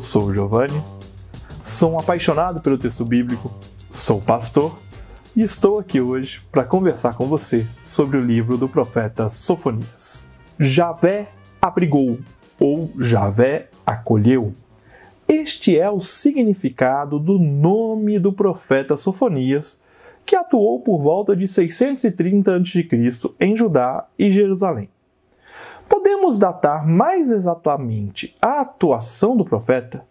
sou o Giovanni, sou um apaixonado pelo texto bíblico, sou pastor e estou aqui hoje para conversar com você sobre o livro do profeta Sofonias. Javé abrigou ou Javé acolheu. Este é o significado do nome do profeta Sofonias, que atuou por volta de 630 a.C. em Judá e Jerusalém. Podemos datar mais exatamente a atuação do profeta,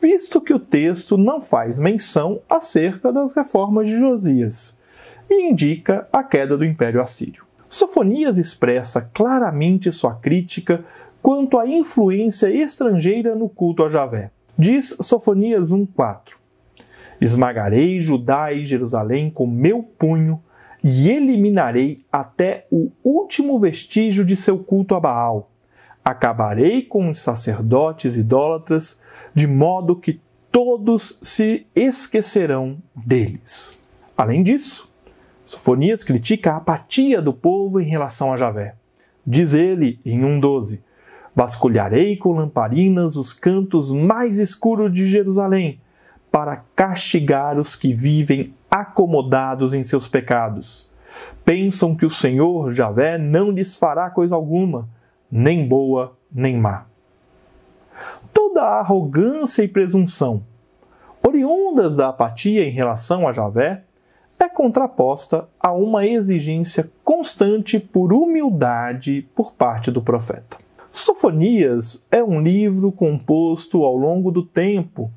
visto que o texto não faz menção acerca das reformas de Josias e indica a queda do Império Assírio. Sofonias expressa claramente sua crítica quanto à influência estrangeira no culto a Javé. Diz Sofonias 1,4: Esmagarei Judá e Jerusalém com meu punho e eliminarei até o último vestígio de seu culto a Baal. Acabarei com os sacerdotes idólatras, de modo que todos se esquecerão deles. Além disso, Sofonias critica a apatia do povo em relação a Javé. Diz ele em 1,12: Vasculharei com lamparinas os cantos mais escuros de Jerusalém, para castigar os que vivem acomodados em seus pecados. Pensam que o Senhor Javé não lhes fará coisa alguma, nem boa nem má. Toda a arrogância e presunção, oriundas da apatia em relação a Javé, é contraposta a uma exigência constante por humildade por parte do profeta. Sofonias é um livro composto ao longo do tempo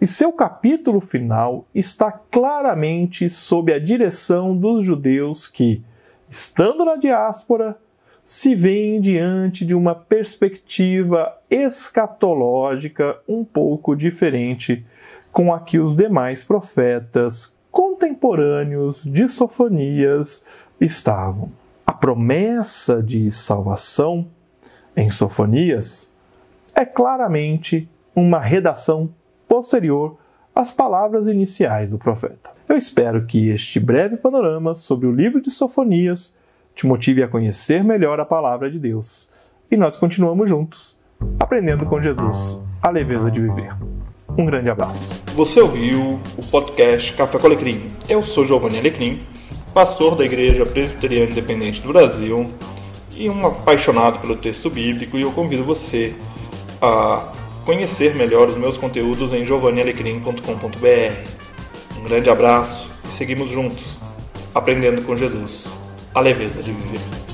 e seu capítulo final está claramente sob a direção dos judeus que, estando na diáspora, se veem diante de uma perspectiva escatológica um pouco diferente com a que os demais profetas contemporâneos de Sofonias estavam. A promessa de salvação em Sofonias é claramente uma redação posterior às palavras iniciais do profeta. Eu espero que este breve panorama sobre o livro de Sofonias te motive a conhecer melhor a palavra de Deus. E nós continuamos juntos, aprendendo com Jesus a leveza de viver. Um grande abraço. Você ouviu o podcast Café com Alecrim. Eu sou Giovanni Alecrim, pastor da Igreja Presbiteriana Independente do Brasil e um apaixonado pelo texto bíblico, e eu convido você a conhecer melhor os meus conteúdos em giovannialecrim.com.br. Um grande abraço e seguimos juntos, aprendendo com Jesus a leveza de viver.